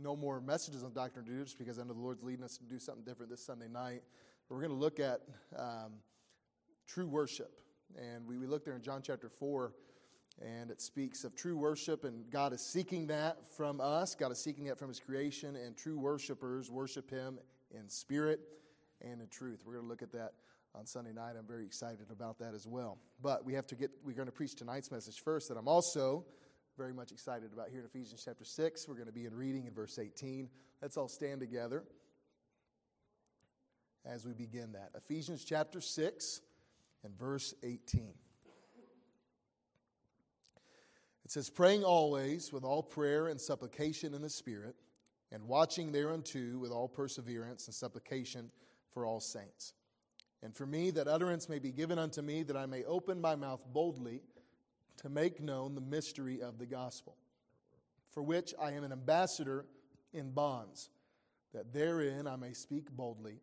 no more messages on Doctrine and Duty just because I know the Lord's leading us to do something different this Sunday night. We're going to look at um, true worship. And we, we look there in John chapter 4, and it speaks of true worship, and God is seeking that from us. God is seeking that from His creation, and true worshipers worship Him in spirit and in truth. We're going to look at that on Sunday night. I'm very excited about that as well. But we have to get, we're going to preach tonight's message first, that I'm also very much excited about here in Ephesians chapter 6. We're going to be in reading in verse 18. Let's all stand together as we begin that. Ephesians chapter 6 and verse 18. It says, Praying always with all prayer and supplication in the Spirit, and watching thereunto with all perseverance and supplication for all saints. And for me, that utterance may be given unto me, that I may open my mouth boldly to make known the mystery of the gospel, for which I am an ambassador in bonds, that therein I may speak boldly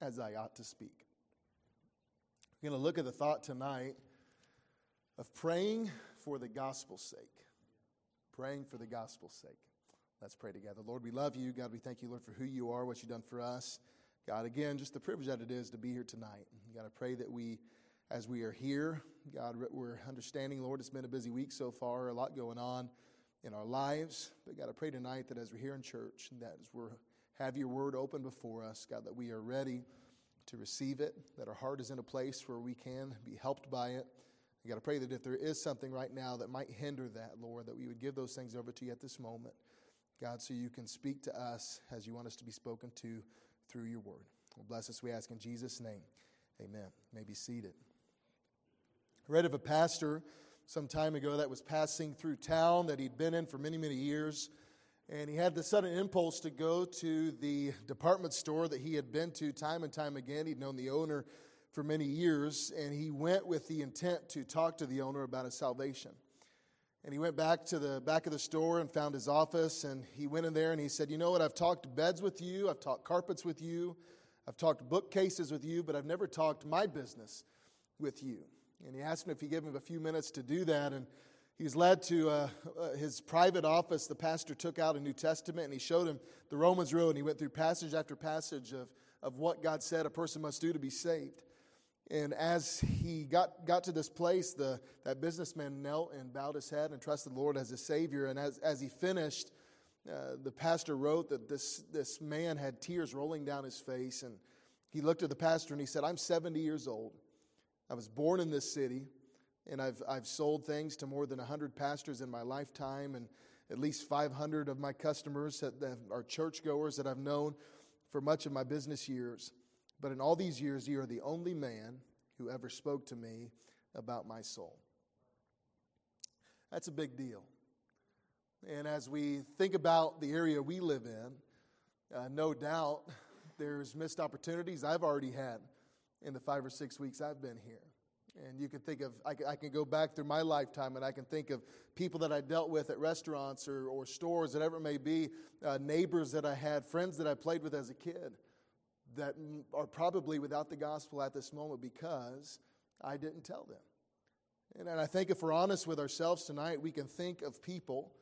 as I ought to speak. We're going to look at the thought tonight of praying for the gospel's sake. Praying for the gospel's sake. Let's pray together. Lord, we love you. God, we thank you, Lord, for who you are, what you've done for us. God, again, just the privilege that it is to be here tonight. God, I pray that we as we are here. God, we're understanding, Lord, it's been a busy week so far, a lot going on in our lives. But God, I pray tonight that as we're here in church, that as we have your word open before us, God, that we are ready to receive it, that our heart is in a place where we can be helped by it. I got to pray that if there is something right now that might hinder that, Lord, that we would give those things over to you at this moment, God, so you can speak to us as you want us to be spoken to through your word. Well, bless us, we ask in Jesus' name. Amen. You may be seated. I read of a pastor some time ago that was passing through town that he'd been in for many, many years. And he had the sudden impulse to go to the department store that he had been to time and time again. He'd known the owner for many years, and he went with the intent to talk to the owner about his salvation. And he went back to the back of the store and found his office, and he went in there and he said, You know what? I've talked beds with you, I've talked carpets with you, I've talked bookcases with you, but I've never talked my business with you. And he asked him if he gave him a few minutes to do that. And he was led to uh, uh, his private office. The pastor took out a New Testament and he showed him the Romans road. And he went through passage after passage of, of what God said a person must do to be saved. And as he got, got to this place, the, that businessman knelt and bowed his head and trusted the Lord as his Savior. And as, as he finished, uh, the pastor wrote that this, this man had tears rolling down his face. And he looked at the pastor and he said, I'm 70 years old. I was born in this city, and I've, I've sold things to more than 100 pastors in my lifetime, and at least 500 of my customers that, that are churchgoers that I've known for much of my business years. But in all these years, you are the only man who ever spoke to me about my soul. That's a big deal. And as we think about the area we live in, uh, no doubt there's missed opportunities I've already had in the five or six weeks I've been here. And you can think of, I can, I can, go back through my lifetime and I can think of people that I dealt with at restaurants or, or stores, whatever it may be, uh, neighbors that I had, friends that I played with as a kid that are probably without the gospel at this moment because I didn't tell them. And, and I think if we're honest with ourselves tonight, we can think of people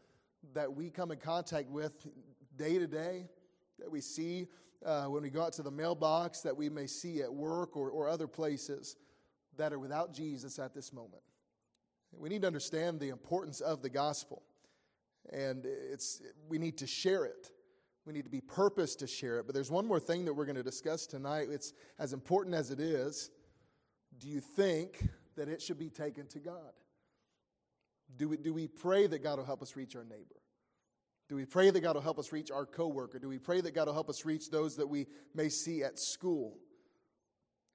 that we come in contact with day to day, that we see uh, when we go out to the mailbox that we may see at work or, or other places that are without Jesus at this moment. We need to understand the importance of the gospel, and it's, we need to share it. We need to be purposed to share it. But there's one more thing that we're going to discuss tonight. It's as important as it is. Do you think that it should be taken to God? Do we, do we pray that God will help us reach our neighbor? Do we pray that God will help us reach our coworker? Do we pray that God will help us reach those that we may see at school?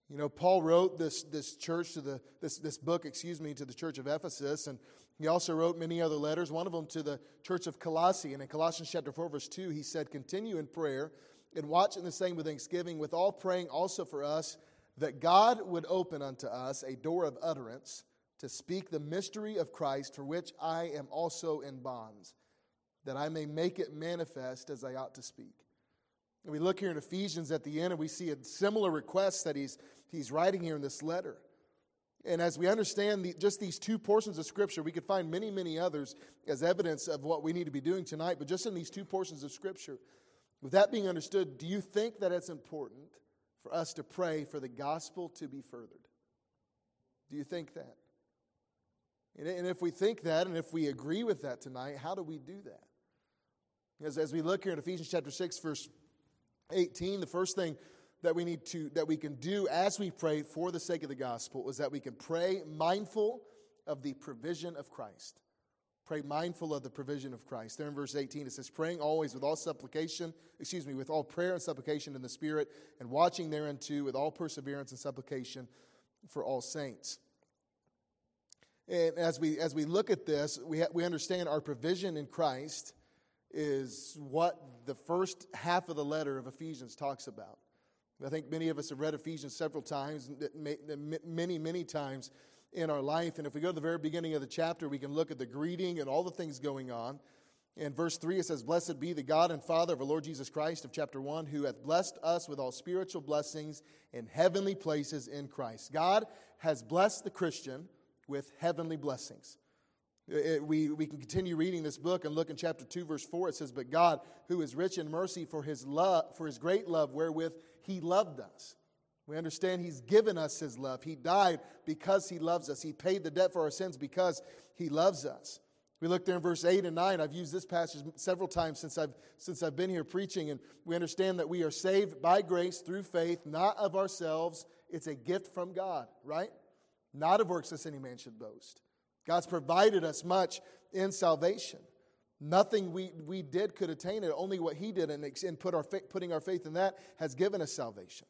You know, Paul wrote this, this church to the this, this book, excuse me, to the church of Ephesus, and he also wrote many other letters, one of them to the church of Colossae. And in Colossians chapter 4, verse 2, he said, Continue in prayer and watch in the same with thanksgiving, with all praying also for us, that God would open unto us a door of utterance to speak the mystery of Christ, for which I am also in bonds that I may make it manifest as I ought to speak. And we look here in Ephesians at the end and we see a similar request that he's, he's writing here in this letter. And as we understand the, just these two portions of Scripture, we could find many, many others as evidence of what we need to be doing tonight. But just in these two portions of Scripture, with that being understood, do you think that it's important for us to pray for the gospel to be furthered? Do you think that? And if we think that, and if we agree with that tonight, how do we do that? Because as we look here in Ephesians chapter 6, verse 18, the first thing that we need to that we can do as we pray for the sake of the gospel is that we can pray mindful of the provision of Christ. Pray mindful of the provision of Christ. There in verse 18 it says, praying always with all supplication, excuse me, with all prayer and supplication in the Spirit, and watching thereunto with all perseverance and supplication for all saints. And as we as we look at this, we ha- we understand our provision in Christ is what the first half of the letter of Ephesians talks about. I think many of us have read Ephesians several times, many, many times in our life. And if we go to the very beginning of the chapter, we can look at the greeting and all the things going on. In verse 3, it says, Blessed be the God and Father of our Lord Jesus Christ, of chapter 1, who hath blessed us with all spiritual blessings in heavenly places in Christ. God has blessed the Christian with heavenly blessings. It, we, we can continue reading this book and look in chapter 2, verse 4. It says, But God, who is rich in mercy for his love, for his great love wherewith he loved us. We understand he's given us his love. He died because he loves us. He paid the debt for our sins because he loves us. We look there in verse 8 and 9. I've used this passage several times since I've, since I've been here preaching, and we understand that we are saved by grace through faith, not of ourselves. It's a gift from God, right? Not of works, lest any man should boast. God's provided us much in salvation. Nothing we, we did could attain it. Only what He did and, and put our putting our faith in that has given us salvation.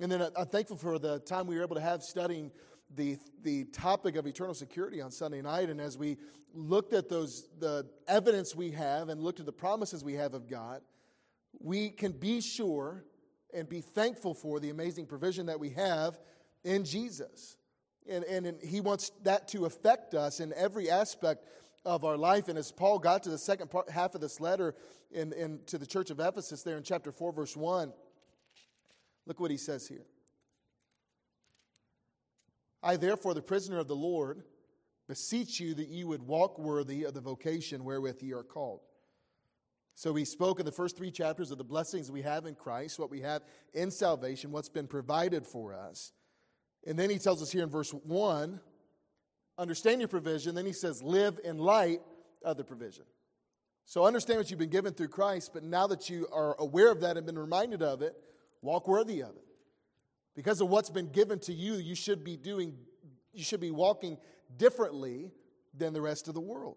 And then uh, I'm thankful for the time we were able to have studying the, the topic of eternal security on Sunday night. And as we looked at those, the evidence we have and looked at the promises we have of God, we can be sure and be thankful for the amazing provision that we have in Jesus. And, and, and he wants that to affect us in every aspect of our life. And as Paul got to the second part, half of this letter in, in, to the church of Ephesus, there in chapter 4, verse 1, look what he says here. I, therefore, the prisoner of the Lord, beseech you that you would walk worthy of the vocation wherewith ye are called. So he spoke in the first three chapters of the blessings we have in Christ, what we have in salvation, what's been provided for us. And then he tells us here in verse 1 understand your provision. Then he says, live in light of the provision. So understand what you've been given through Christ, but now that you are aware of that and been reminded of it, walk worthy of it. Because of what's been given to you, you should be doing, you should be walking differently than the rest of the world.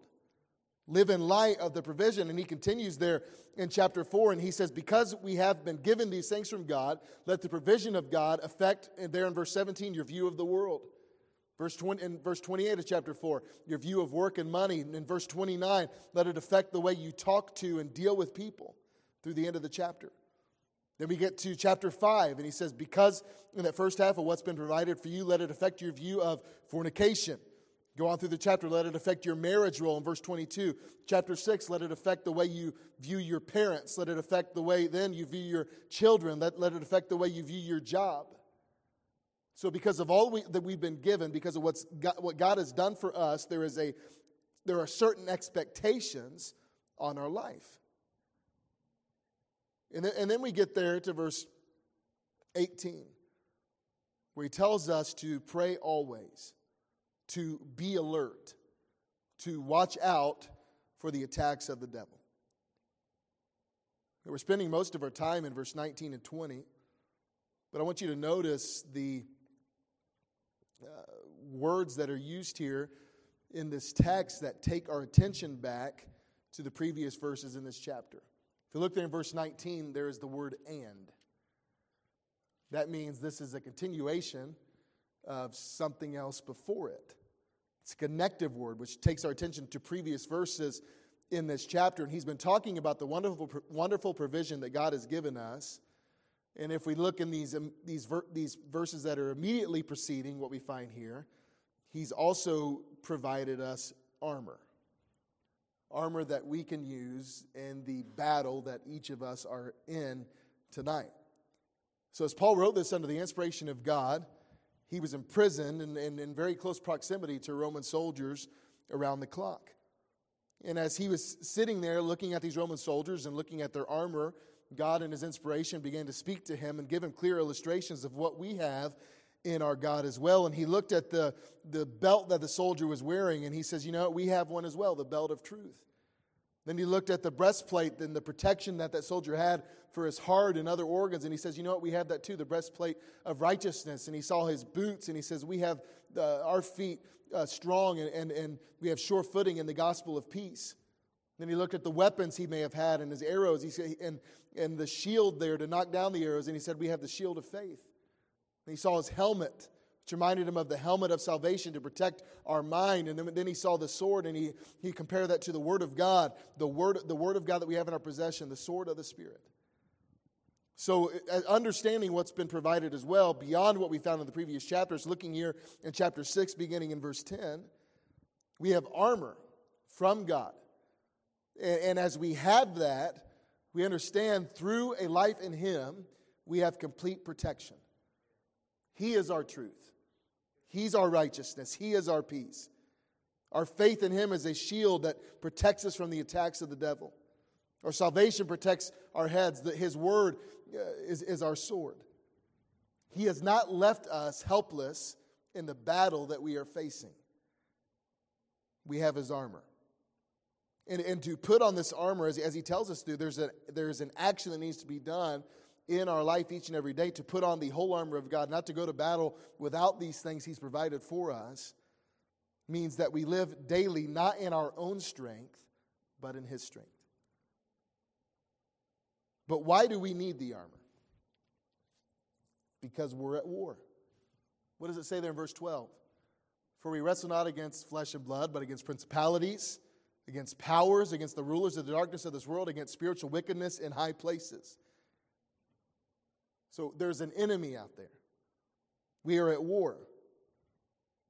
Live in light of the provision. And he continues there in chapter 4, and he says, Because we have been given these things from God, let the provision of God affect, and there in verse 17, your view of the world. Verse 20, in verse 28 of chapter 4, your view of work and money. And in verse 29, let it affect the way you talk to and deal with people through the end of the chapter. Then we get to chapter 5, and he says, Because in that first half of what's been provided for you, let it affect your view of fornication Go on through the chapter, let it affect your marriage role in verse 22. Chapter 6, let it affect the way you view your parents. Let it affect the way then you view your children. Let, let it affect the way you view your job. So, because of all we, that we've been given, because of what's God, what God has done for us, there, is a, there are certain expectations on our life. And and then we get there to verse 18, where he tells us to pray always to be alert, to watch out for the attacks of the devil. We're spending most of our time in verse 19 and 20, but I want you to notice the uh, words that are used here in this text that take our attention back to the previous verses in this chapter. If you look there in verse 19, there is the word and. That means this is a continuation of something else before it. It's a connective word, which takes our attention to previous verses in this chapter. And he's been talking about the wonderful, wonderful provision that God has given us. And if we look in these, um, these, these verses that are immediately preceding what we find here, he's also provided us armor. Armor that we can use in the battle that each of us are in tonight. So, as Paul wrote this under the inspiration of God, he was imprisoned and, and in very close proximity to Roman soldiers around the clock. And as he was sitting there looking at these Roman soldiers and looking at their armor, God, in his inspiration, began to speak to him and give him clear illustrations of what we have in our God as well. And he looked at the, the belt that the soldier was wearing and he says, You know, we have one as well, the belt of truth. Then he looked at the breastplate and the protection that that soldier had for his heart and other organs. And he says, You know what? We have that too, the breastplate of righteousness. And he saw his boots and he says, We have uh, our feet uh, strong and, and, and we have sure footing in the gospel of peace. Then he looked at the weapons he may have had and his arrows he said, and, and the shield there to knock down the arrows. And he said, We have the shield of faith. And he saw his helmet, which reminded him of the helmet of salvation to protect our mind. And then, then he saw the sword and he, he compared that to the Word of God, the word, the word of God that we have in our possession, the sword of the Spirit. So, uh, understanding what's been provided as well, beyond what we found in the previous chapters, looking here in chapter 6, beginning in verse 10, we have armor from God. And, and as we have that, we understand through a life in Him, we have complete protection. He is our truth. He's our righteousness. He is our peace. Our faith in Him is a shield that protects us from the attacks of the devil. Our salvation protects our heads. His word uh, is, is our sword. He has not left us helpless in the battle that we are facing. We have His armor. And, and to put on this armor, as, as He tells us to, there's, a, there's an action that needs to be done in our life each and every day to put on the whole armor of God, not to go to battle without these things He's provided for us, means that we live daily not in our own strength, but in His strength. But why do we need the armor? Because we're at war. What does it say there in verse 12? For we wrestle not against flesh and blood, but against principalities, against powers, against the rulers of the darkness of this world, against spiritual wickedness in high places. So there's an enemy out there. We are at war.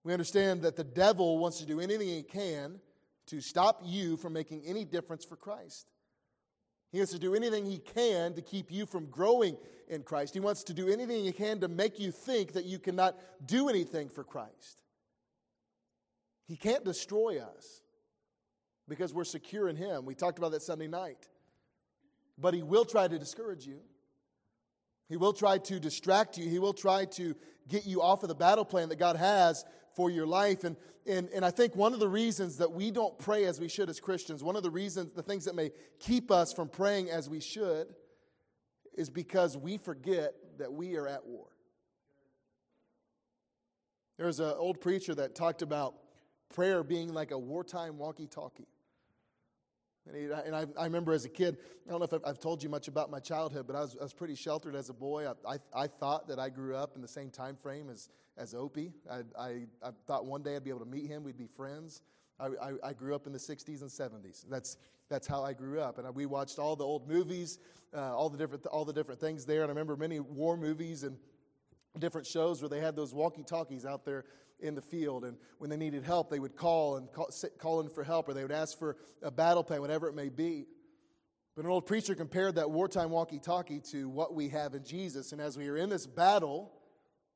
We understand that the devil wants to do anything he can to stop you from making any difference for Christ. He wants to do anything he can to keep you from growing in Christ. He wants to do anything he can to make you think that you cannot do anything for Christ. He can't destroy us because we're secure in him. We talked about that Sunday night. But he will try to discourage you. He will try to distract you. He will try to get you off of the battle plan that God has for your life. And, and, and I think one of the reasons that we don't pray as we should as Christians, one of the reasons, the things that may keep us from praying as we should, is because we forget that we are at war. There's an old preacher that talked about prayer being like a wartime walkie talkie. And, he, and I, I, remember as a kid, I don't know if I've, I've, told you much about my childhood, but I was, I was pretty sheltered as a boy. I, I, thought that I grew up in the same time frame as, as Opie. I, I, thought one day I'd be able to meet him, we'd be friends. I, grew up in the 60s and 70s. That's, that's how I grew up. And we watched all the old movies, uh, all, the different, all the different things there. And I remember many war movies and different shows where they had those walkie talkies out there in the field. And when they needed help, they would call and call, call in for help, or they would ask for a battle plan, whatever it may be. But an old preacher compared that wartime walkie talkie to what we have in Jesus. And as we are in this battle,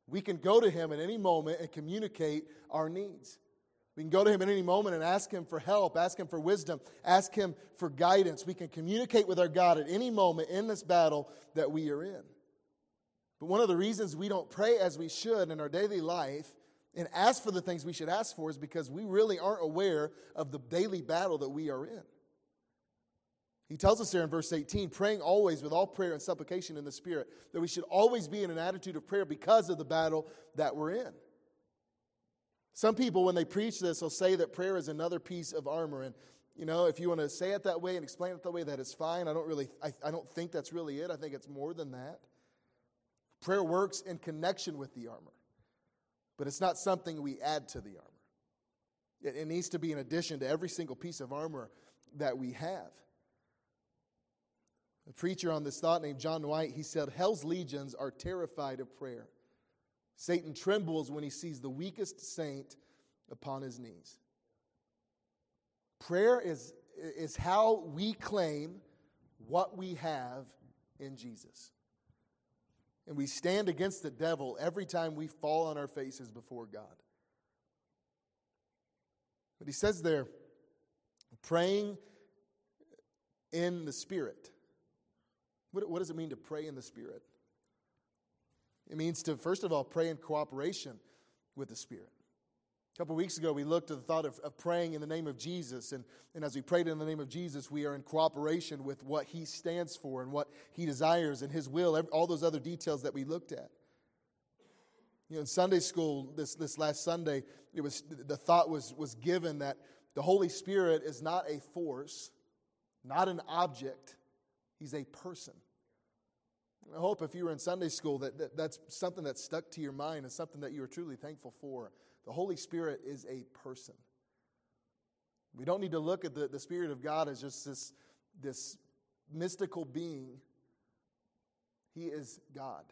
we can go to him at any moment and communicate our needs. We can go to him at any moment and ask him for help, ask him for wisdom, ask him for guidance. We can communicate with our God at any moment in this battle that we are in. But one of the reasons we don't pray as we should in our daily life and ask for the things we should ask for is because we really aren't aware of the daily battle that we are in. He tells us there in verse 18, praying always with all prayer and supplication in the Spirit, that we should always be in an attitude of prayer because of the battle that we're in. Some people, when they preach this, will say that prayer is another piece of armor. And, you know, if you want to say it that way and explain it that way, that is fine. I don't really, I, I don't think that's really it. I think it's more than that. Prayer works in connection with the armor but it's not something we add to the armor. It, it needs to be in addition to every single piece of armor that we have. A preacher on this thought named John White, he said, Hell's legions are terrified of prayer. Satan trembles when he sees the weakest saint upon his knees. Prayer is, is how we claim what we have in Jesus. And we stand against the devil every time we fall on our faces before God. But he says there, praying in the Spirit. What, what does it mean to pray in the Spirit? It means to, first of all, pray in cooperation with the Spirit. A couple weeks ago, we looked at the thought of, of praying in the name of Jesus. And, and as we prayed in the name of Jesus, we are in cooperation with what he stands for and what he desires and his will, all those other details that we looked at. You know, in Sunday school this, this last Sunday, it was, the thought was, was given that the Holy Spirit is not a force, not an object, he's a person. I hope if you were in Sunday school that, that that's something that stuck to your mind and something that you are truly thankful for. The Holy Spirit is a person. We don't need to look at the, the Spirit of God as just this, this mystical being. He is God.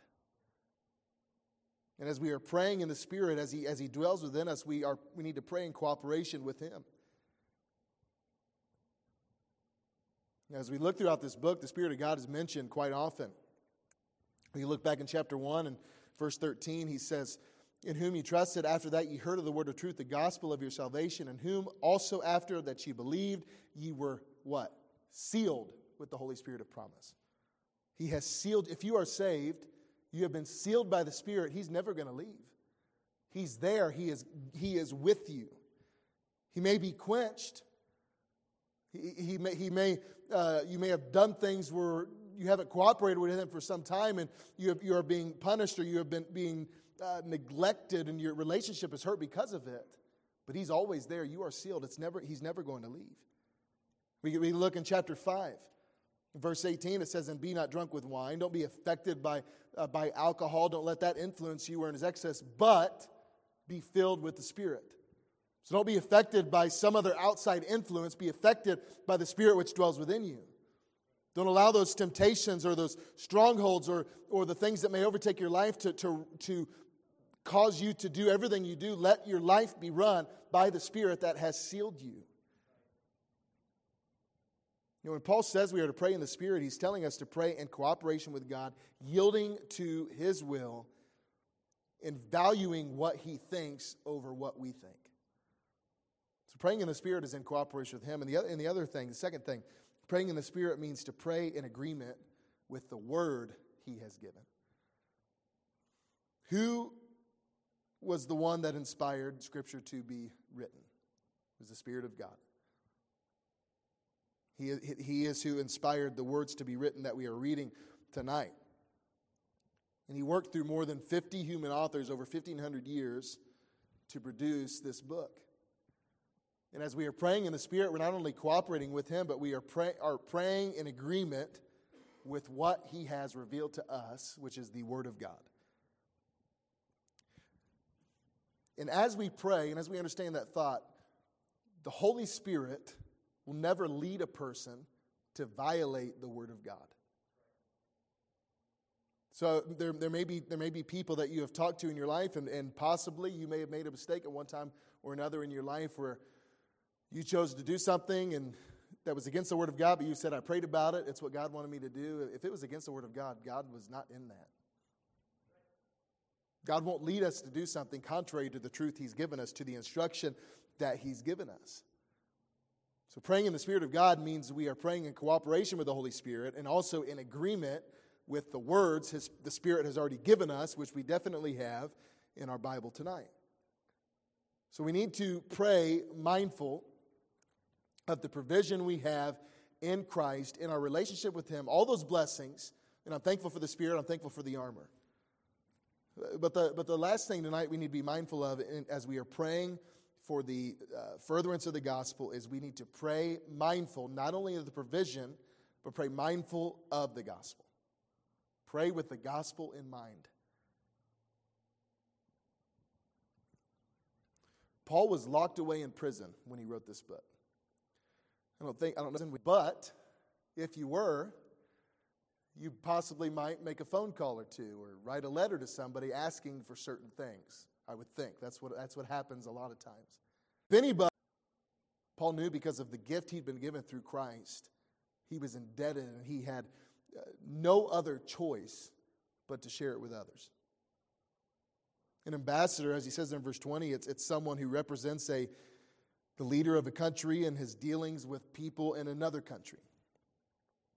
And as we are praying in the Spirit, as He, as he dwells within us, we, are, we need to pray in cooperation with Him. As we look throughout this book, the Spirit of God is mentioned quite often. We look back in chapter 1 and verse 13, he says, In whom you trusted, after that ye heard of the word of truth, the gospel of your salvation, in whom also after that ye believed, ye were what? Sealed with the Holy Spirit of promise. He has sealed, if you are saved, you have been sealed by the Spirit, He's never going to leave. He's there, He is, he is with you. He may be quenched. He, he may, he may uh, you may have done things where you haven't cooperated with him for some time and you, have, you are being punished or you have been being uh, neglected and your relationship is hurt because of it. But he's always there. You are sealed. It's never, he's never going to leave. We, we look in chapter 5. Verse 18, it says, And be not drunk with wine. Don't be affected by, uh, by alcohol. Don't let that influence you or in his excess, but be filled with the Spirit. So don't be affected by some other outside influence. Be affected by the Spirit which dwells within you. Don't allow those temptations or those strongholds or, or the things that may overtake your life to, to, to cause you to do everything you do. Let your life be run by the Spirit that has sealed you. You know, when Paul says we are to pray in the Spirit, he's telling us to pray in cooperation with God, yielding to his will, and valuing what he thinks over what we think. So praying in the Spirit is in cooperation with him. And the other, and the other thing, the second thing, Praying in the Spirit means to pray in agreement with the word he has given. Who was the one that inspired Scripture to be written? It was the Spirit of God. He, he is who inspired the words to be written that we are reading tonight. And he worked through more than 50 human authors over 1,500 years to produce this book. And as we are praying in the Spirit, we're not only cooperating with Him, but we are, pray, are praying in agreement with what He has revealed to us, which is the Word of God. And as we pray, and as we understand that thought, the Holy Spirit will never lead a person to violate the Word of God. So there, there, may be, there may be people that you have talked to in your life, and, and possibly you may have made a mistake at one time or another in your life where you chose to do something and that was against the Word of God, but you said, I prayed about it. It's what God wanted me to do. If it was against the Word of God, God was not in that. God won't lead us to do something contrary to the truth He's given us, to the instruction that He's given us. So, praying in the Spirit of God means we are praying in cooperation with the Holy Spirit and also in agreement with the words his, the Spirit has already given us, which we definitely have in our Bible tonight. So, we need to pray mindful of the provision we have in Christ, in our relationship with Him, all those blessings. And I'm thankful for the Spirit, I'm thankful for the armor. But the, but the last thing tonight we need to be mindful of as we are praying for the uh, furtherance of the gospel is we need to pray mindful not only of the provision, but pray mindful of the gospel. Pray with the gospel in mind. Paul was locked away in prison when he wrote this book. I don't think, I don't know, but if you were, you possibly might make a phone call or two or write a letter to somebody asking for certain things. I would think that's what, that's what happens a lot of times. If anybody, Paul knew because of the gift he'd been given through Christ, he was indebted and he had uh, no other choice but to share it with others. An ambassador, as he says in verse 20, it's, it's someone who represents a, the leader of a country and his dealings with people in another country.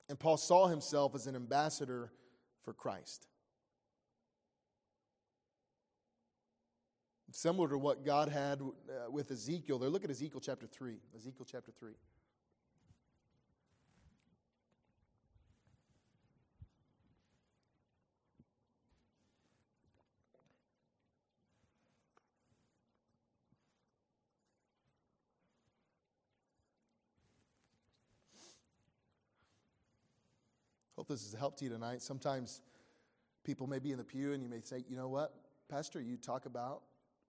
And Paul saw himself as an ambassador for Christ. Similar to what God had uh, with Ezekiel. There, look at Ezekiel chapter 3. Ezekiel chapter 3. Hope this has helped you tonight. Sometimes people may be in the pew and you may say, you know what, Pastor, you talk about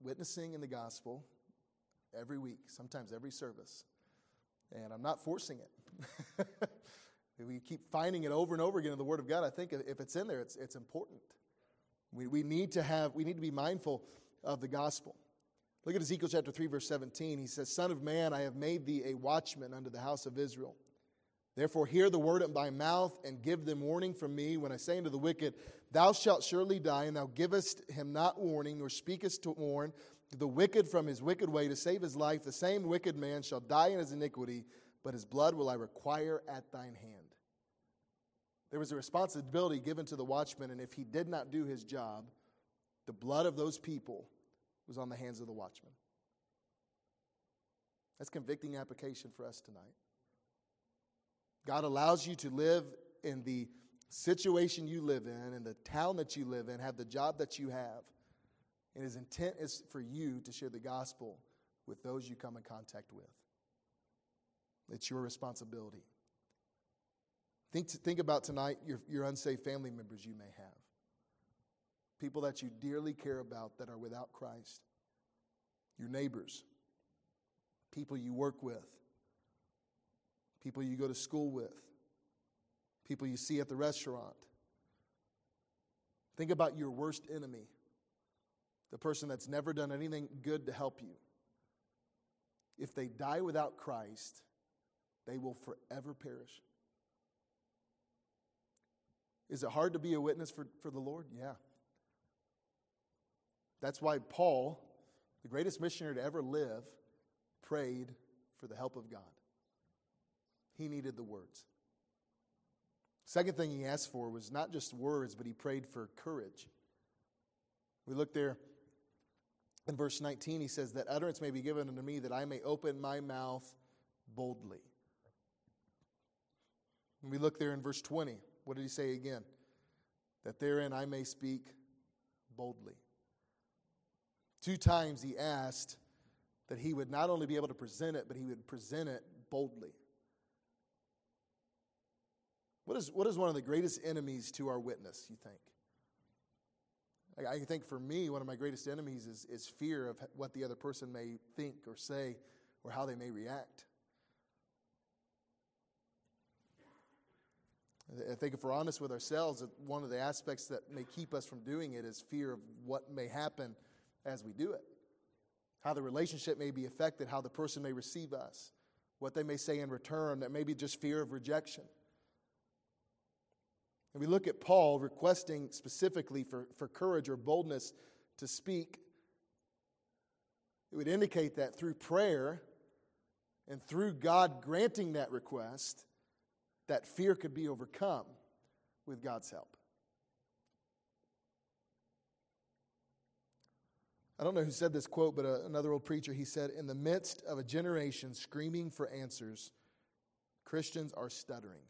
witnessing in the gospel every week, sometimes every service. And I'm not forcing it. we keep finding it over and over again in the Word of God. I think if it's in there, it's, it's important. We, we need to have, we need to be mindful of the gospel. Look at Ezekiel chapter 3, verse 17. He says, Son of man, I have made thee a watchman unto the house of Israel. Therefore, hear the word at my mouth and give them warning from me when I say unto the wicked, Thou shalt surely die, and thou givest him not warning, nor speakest to warn the wicked from his wicked way to save his life. The same wicked man shall die in his iniquity, but his blood will I require at thine hand. There was a responsibility given to the watchman, and if he did not do his job, the blood of those people was on the hands of the watchman. That's convicting application for us tonight. God allows you to live in the situation you live in, in the town that you live in, have the job that you have. And his intent is for you to share the gospel with those you come in contact with. It's your responsibility. Think, think about tonight your, your unsafe family members you may have. People that you dearly care about that are without Christ. Your neighbors. People you work with people you go to school with, people you see at the restaurant. Think about your worst enemy, the person that's never done anything good to help you. If they die without Christ, they will forever perish. Is it hard to be a witness for, for the Lord? Yeah. That's why Paul, the greatest missionary to ever live, prayed for the help of God. He needed the words. Second thing he asked for was not just words, but he prayed for courage. We look there in verse 19, he says, That utterance may be given unto me, that I may open my mouth boldly. And we look there in verse 20. What did he say again? That therein I may speak boldly. Two times he asked that he would not only be able to present it, but he would present it boldly. What is, what is one of the greatest enemies to our witness, you think? I think for me, one of my greatest enemies is, is fear of what the other person may think or say or how they may react. I think if we're honest with ourselves, one of the aspects that may keep us from doing it is fear of what may happen as we do it. How the relationship may be affected, how the person may receive us, what they may say in return, that may be just fear of rejection. And we look at Paul requesting specifically for, for courage or boldness to speak. It would indicate that through prayer and through God granting that request, that fear could be overcome with God's help. I don't know who said this quote, but uh, another old preacher, he said, In the midst of a generation screaming for answers, Christians are stuttering.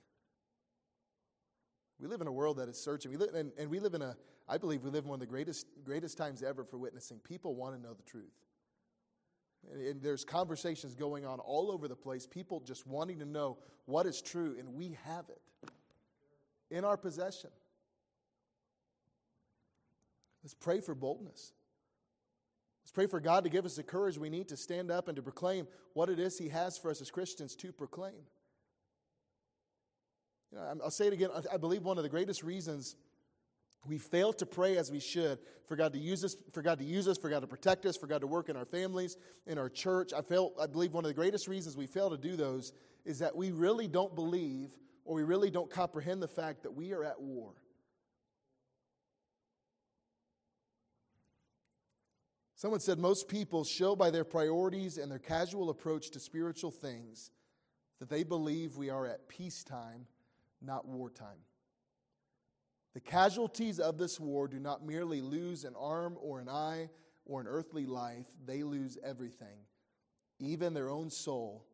We live in a world that is searching. We live, and, and we live in a, I believe we live in one of the greatest, greatest times ever for witnessing. People want to know the truth. And, and there's conversations going on all over the place, people just wanting to know what is true, and we have it in our possession. Let's pray for boldness. Let's pray for God to give us the courage we need to stand up and to proclaim what it is He has for us as Christians to proclaim. You know, I'll say it again. I believe one of the greatest reasons we fail to pray as we should for God to use us, for God to use us, for God to protect us, for God to work in our families, in our church. I feel, I believe one of the greatest reasons we fail to do those is that we really don't believe or we really don't comprehend the fact that we are at war. Someone said most people show by their priorities and their casual approach to spiritual things that they believe we are at peacetime not wartime. The casualties of this war do not merely lose an arm or an eye or an earthly life, they lose everything, even their own soul,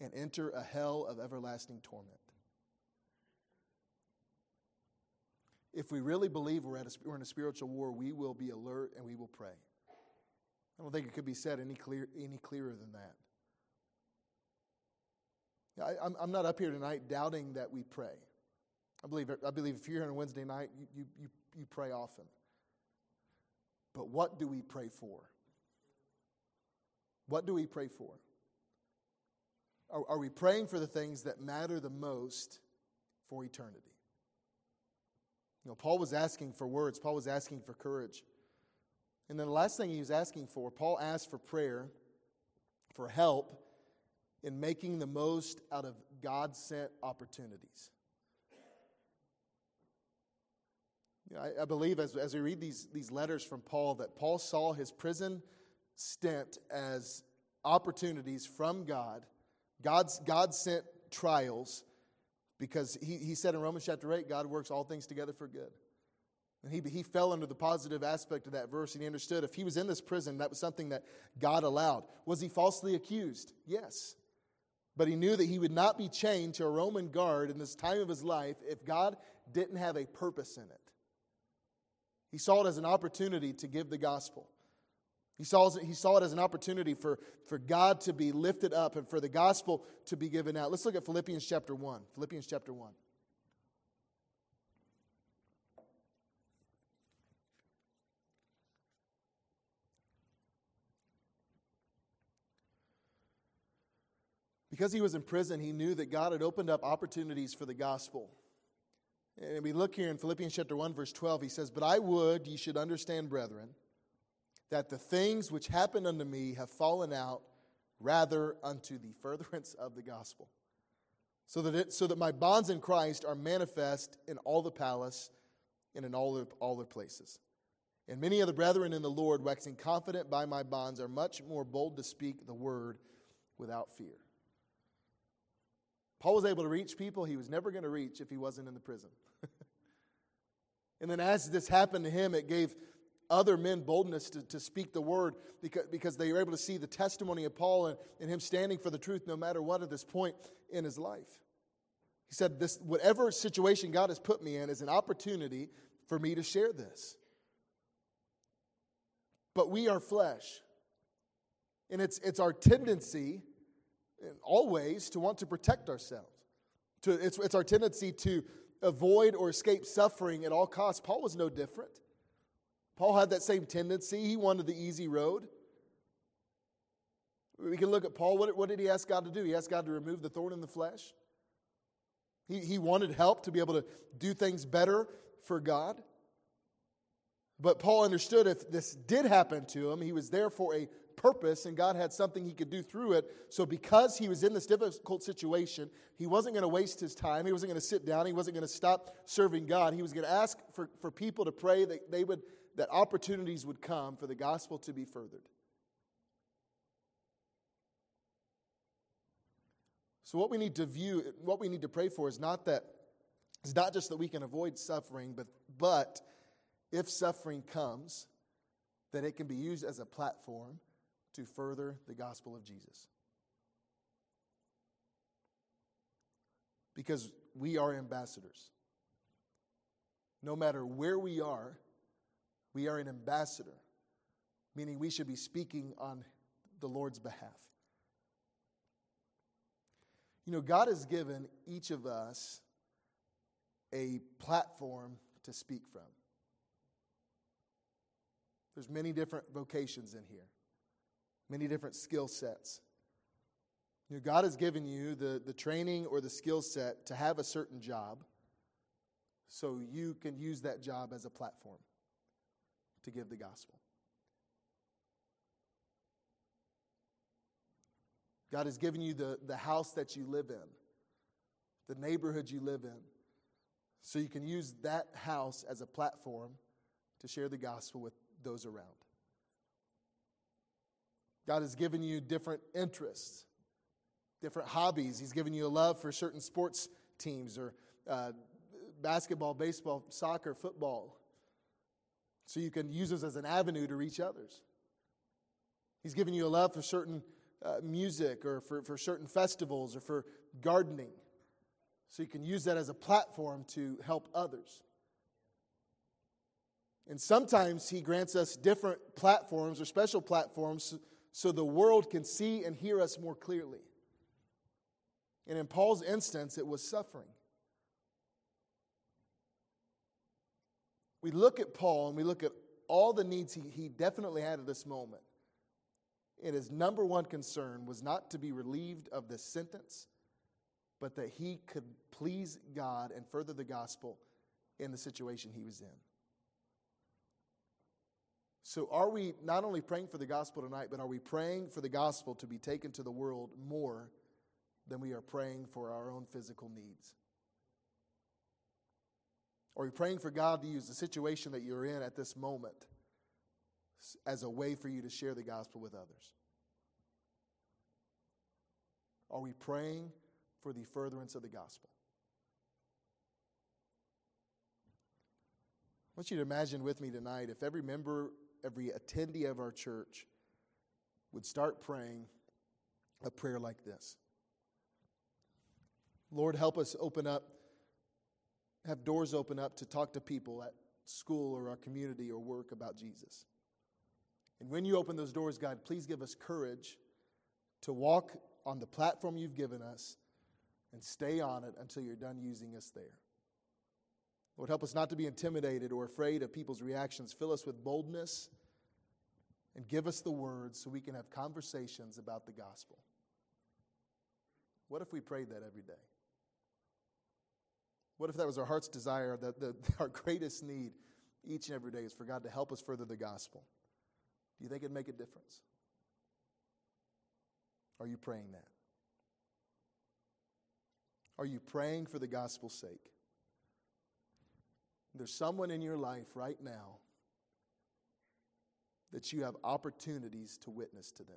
and enter a hell of everlasting torment. If we really believe we're, at a, we're in a spiritual war, we will be alert and we will pray. I don't think it could be said any, clear, any clearer than that. I, I'm, I'm not up here tonight doubting that we pray. I believe, I believe if you're here on Wednesday night, you, you, you, you pray often. But what do we pray for? What do we pray for? Are, are we praying for the things that matter the most for eternity? You know, Paul was asking for words, Paul was asking for courage. And then the last thing he was asking for, Paul asked for prayer, for help in making the most out of God sent opportunities. You know, I, I, believe as, as we read these, these letters from Paul that Paul saw his prison stint as opportunities from God, God's God sent trials, because he, he said in Romans chapter 8, God works all things together for good. And he, he fell under the positive aspect of that verse, and he understood if he was in this prison, that was something that God allowed. Was he falsely accused? Yes. But he knew that he would not be chained to a Roman guard in this time of his life if God didn't have a purpose in it. He saw it as an opportunity to give the gospel. He saw, it, he saw it as an opportunity for, for God to be lifted up and for the gospel to be given out. Let's look at Philippians chapter 1. Philippians chapter 1. Because he was in prison, he knew that God had opened up opportunities for the gospel. And we look here in Philippians chapter 1, verse 12, he says, But I would ye should understand, brethren, that the things which happened unto me have fallen out rather unto the furtherance of the gospel. So that, it, so that my bonds in Christ are manifest in all the palace and in all the, all the places. And many of the brethren in the Lord, waxing confident by my bonds, are much more bold to speak the word without fear. Paul was able to reach people he was never going to reach if he wasn't in the prison. And then as this happened to him, it gave other men boldness to, to speak the word because, because they were able to see the testimony of Paul and, and him standing for the truth no matter what at this point in his life. He said, this, Whatever situation God has put me in is an opportunity for me to share this. But we are flesh. And it's, it's our tendency always to want to protect ourselves. To, it's, it's our tendency to avoid or escape suffering at all costs. Paul was no different. Paul had that same tendency. He wanted the easy road. We can look at Paul. What, what did he ask God to do? He asked God to remove the thorn in the flesh. He, he wanted help to be able to do things better for God. But Paul understood if this did happen to him, he was there for a purpose and God had something he could do through it. So, because he was in this difficult situation, he wasn't going to waste his time. He wasn't going to sit down. He wasn't going to stop serving God. He was going to ask for, for people to pray that they would that opportunities would come for the gospel to be furthered. So what we need to view, what we need to pray for is not that it's not just that we can avoid suffering, but but if suffering comes, that it can be used as a platform to further the gospel of Jesus. Because we are ambassadors. No matter where we are, we are an ambassador, meaning we should be speaking on the Lord's behalf. You know, God has given each of us a platform to speak from. There's many different vocations in here many different skill sets. You know, God has given you the, the training or the skill set to have a certain job, so you can use that job as a platform to give the gospel. God has given you the, the house that you live in, the neighborhood you live in, so you can use that house as a platform to share the gospel with those around. God has given you different interests, different hobbies. He's given you a love for certain sports teams or uh, basketball, baseball, soccer, football. So you can use those as an avenue to reach others. He's given you a love for certain uh, music or for, for certain festivals or for gardening. So you can use that as a platform to help others. And sometimes He grants us different platforms or special platforms so the world can see and hear us more clearly. And in Paul's instance, it was suffering. We look at Paul and we look at all the needs he, he definitely had at this moment. And his number one concern was not to be relieved of this sentence, but that he could please God and further the gospel in the situation he was in. So, are we not only praying for the gospel tonight, but are we praying for the gospel to be taken to the world more than we are praying for our own physical needs? Are we praying for God to use the situation that you're in at this moment as a way for you to share the gospel with others? Are we praying for the furtherance of the gospel? I want you to imagine with me tonight if every member, every attendee of our church would start praying a prayer like this Lord, help us open up, have doors open up to talk to people at school or our community or work about Jesus. And when you open those doors, God, please give us courage to walk on the platform you've given us and stay on it until you're done using us there. Lord, help us not to be intimidated or afraid of people's reactions. Fill us with boldness and give us the words so we can have conversations about the gospel. What if we prayed that every day? What if that was our heart's desire, that the, our greatest need each and every day is for God to help us further the gospel? Do you think it'd make a difference? Are you praying that? Are you praying for the gospel's sake? There's someone in your life right now that you have opportunities to witness to them.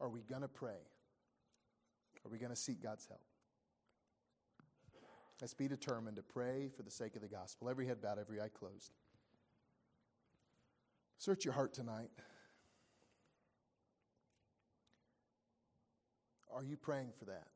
Are we going to pray? Are we going to seek God's help? Let's be determined to pray for the sake of the gospel. Every head bowed, every eye closed. Search your heart tonight. Are you praying for that?